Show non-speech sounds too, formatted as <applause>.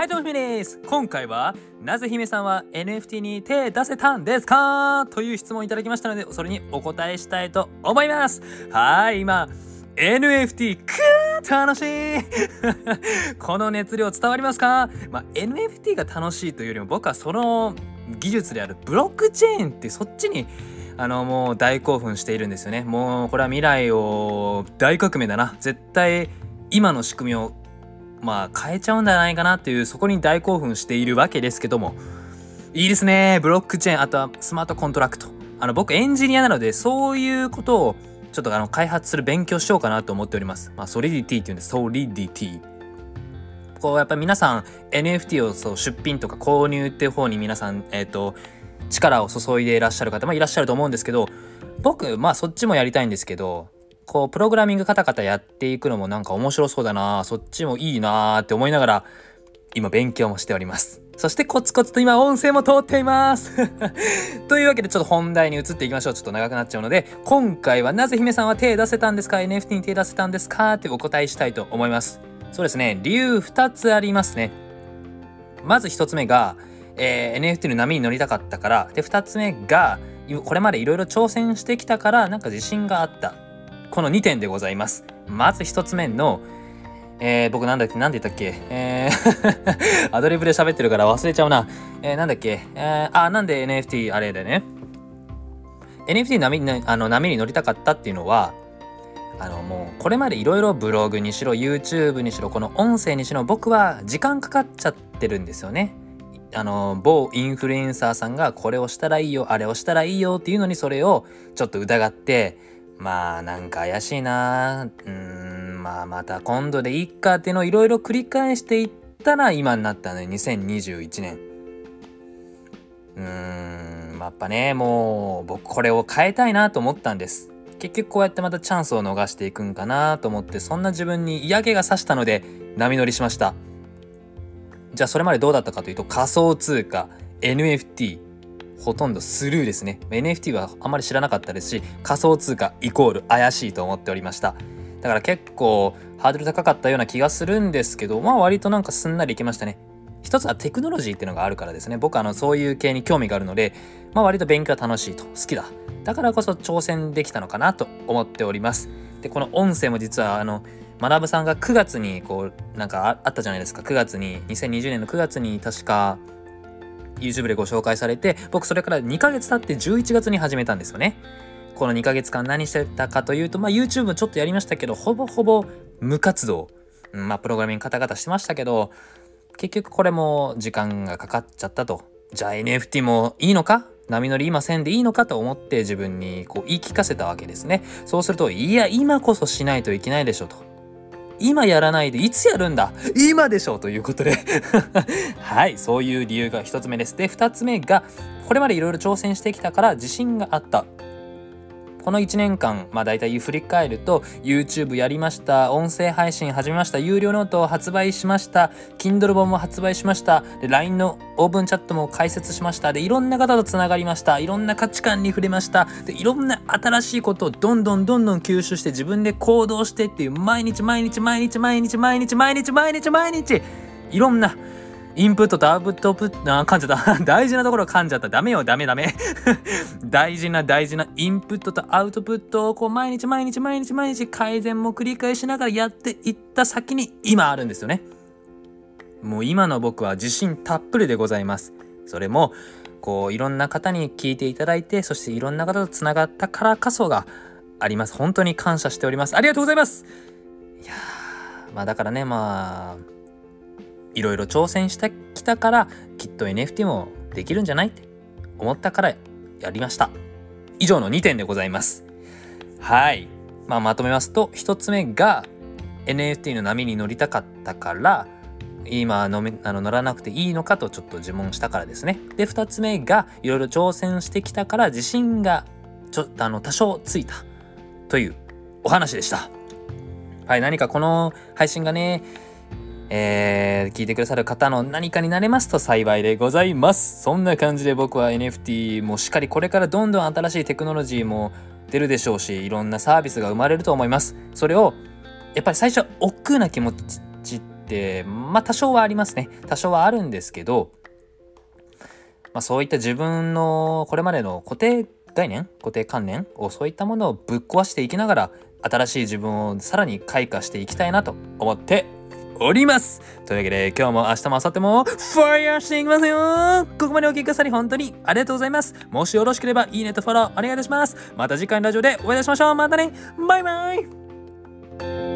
はいどうもひめです。今回はなぜ姫さんは NFT に手出せたんですか？という質問いただきましたのでそれにお答えしたいと思います。はい今 NFT くー楽しい。<laughs> この熱量伝わりますか、まあ、NFT が楽しいというよりも僕はその技術であるブロックチェーンってそっちにあのもう大興奮しているんですよね。もうこれは未来を大革命だな。絶対今の仕組みをまあ変えちゃうんじゃないかなっていうそこに大興奮しているわけですけども。いいですね。ブロックチェーンあとはスマートコントラクト。あの僕エンジニアなのでそういうことをちょっとあの開発する勉強しようかなと思っております。まあ Solidity っていうんです Solidity こうやっぱ皆さん NFT をそう出品とか購入っていう方に皆さんえっ、ー、と力を注いでいらっしゃる方もいらっしゃると思うんですけど僕まあそっちもやりたいんですけどこうプログラミングカタカタやっていくのもなんか面白そうだなそっちもいいなって思いながら今勉強もしております。そしてコツコツと今音声も通っています。というわけでちょっと本題に移っていきましょう。ちょっと長くなっちゃうので今回はなぜ姫さんは手出せたんですか？NFT に手出せたんですか？ってお答えしたいと思います。そうですね理由2つありますね。まず1つ目が、えー、NFT の波に乗りたかったから。で2つ目がこれまでいろいろ挑戦してきたからなんか自信があった。この2点でございます。まず1つ目の、えー、僕なんだっけなんで言ったっけ？えー <laughs> アドリブで喋ってるから忘れちゃうな。えー、なんだっけ？えー、あ、なんで NFT あれだね。NFT 波にあの波に乗りたかったっていうのは、あのもうこれまでいろいろブログにしろ YouTube にしろこの音声にしろ僕は時間かかっちゃってるんですよね。あの某インフルエンサーさんがこれをしたらいいよあれをしたらいいよっていうのにそれをちょっと疑ってまあなんか怪しいな。うんまあまた今度でいいかっていうのをいろいろ繰り返していったら今になったね。2021年。うーんやっぱねもう僕これを変えたいなと思ったんです。結局こうやってまたチャンスを逃していくんかなと思ってそんな自分に嫌気がさしたので波乗りしました。じゃあそれまでどうだったかというと仮想通貨 NFT ほとんどスルーですね。NFT はあまり知らなかったですし仮想通貨イコール怪しいと思っておりました。だから結構ハードル高かったような気がするんですけどまあ割となんかすんなりいけましたね。一つはテクノロジーっていうのがあるからですね。僕あのそういう系に興味があるのでまあ割と勉強は楽しいと。好きだ。だからこそ挑戦できたのかなと思っております。でこの音声も実はあの学さんが9月にこうなんかあったじゃないですか。9月に2020年の9月に確か YouTube でご紹介されて僕それから2ヶ月経って11月に始めたんですよね。この2ヶ月間何してたかというと、まあ、YouTube もちょっとやりましたけどほぼほぼ無活動、うん、まあプログラミングカタカタしてましたけど結局これも時間がかかっちゃったと。じゃあ NFT もいいのか？波乗り今せんでいいのかと思って自分にこう言い聞かせたわけですね。そうするといや今こそしないといけないでしょと。今やらないでいつやるんだ？今でしょうということで。<laughs> はいそういう理由が1つ目です。で2つ目がこれまでいろいろ挑戦してきたから自信があった。この1年間、まあ大体振り返ると、YouTube やりました、音声配信始めました、有料ノートを発売しました、Kindle 本も発売しました、で LINE のオープンチャットも開設しました、で、いろんな方とつながりました、いろんな価値観に触れました、で、いろんな新しいことをどんどんどんどん吸収して自分で行動してっていう、毎日毎日毎日毎日毎日毎日毎日毎日、いろんなインプットとアウトプット、あ、噛んじゃった。<laughs> 大事なところ噛んじゃった。ダメよ、ダメダメ。<laughs> 大事な大事なインプットとアウトプットをこう毎日毎日毎日毎日改善も繰り返しながらやっていった先に今あるんですよね。もう今の僕は自信たっぷりでございます。それも、こういろんな方に聞いていただいて、そしていろんな方とつながったからこそがあります。本当に感謝しております。ありがとうございます。いやまあだからね、まあ、いろいろ挑戦してきたからきっと NFT もできるんじゃないって思ったからやりました。以上の2点でございます。はい。まあまとめますと1つ目が NFT の波に乗りたかったから今のめあの乗らなくていいのかとちょっと自問したからですね。で2つ目がいろいろ挑戦してきたから自信がちょっとあの多少ついた。というお話でした。はい何かこの配信がねえー、聞いてくださる方の何かになれますと幸いでございます。そんな感じで僕は NFT もしっかりこれからどんどん新しいテクノロジーも出るでしょうし、いろんなサービスが生まれると思います。それを、やっぱり最初は億劫な気持ちってまあ多少はありますね多少はあるんですけど、まあ、そういった自分のこれまでの固定概念固定観念をそういったものをぶっ壊していきながら新しい自分をさらに開花していきたいなと思っております。というわけで今日も明日も明後日もファイヤーしていきますよ。ここまでお聞きくださり本当にありがとうございます。もしよろしければいいねとフォローお願いいたします。また次回のラジオでお会いいたしましょう。またね。バイバイ。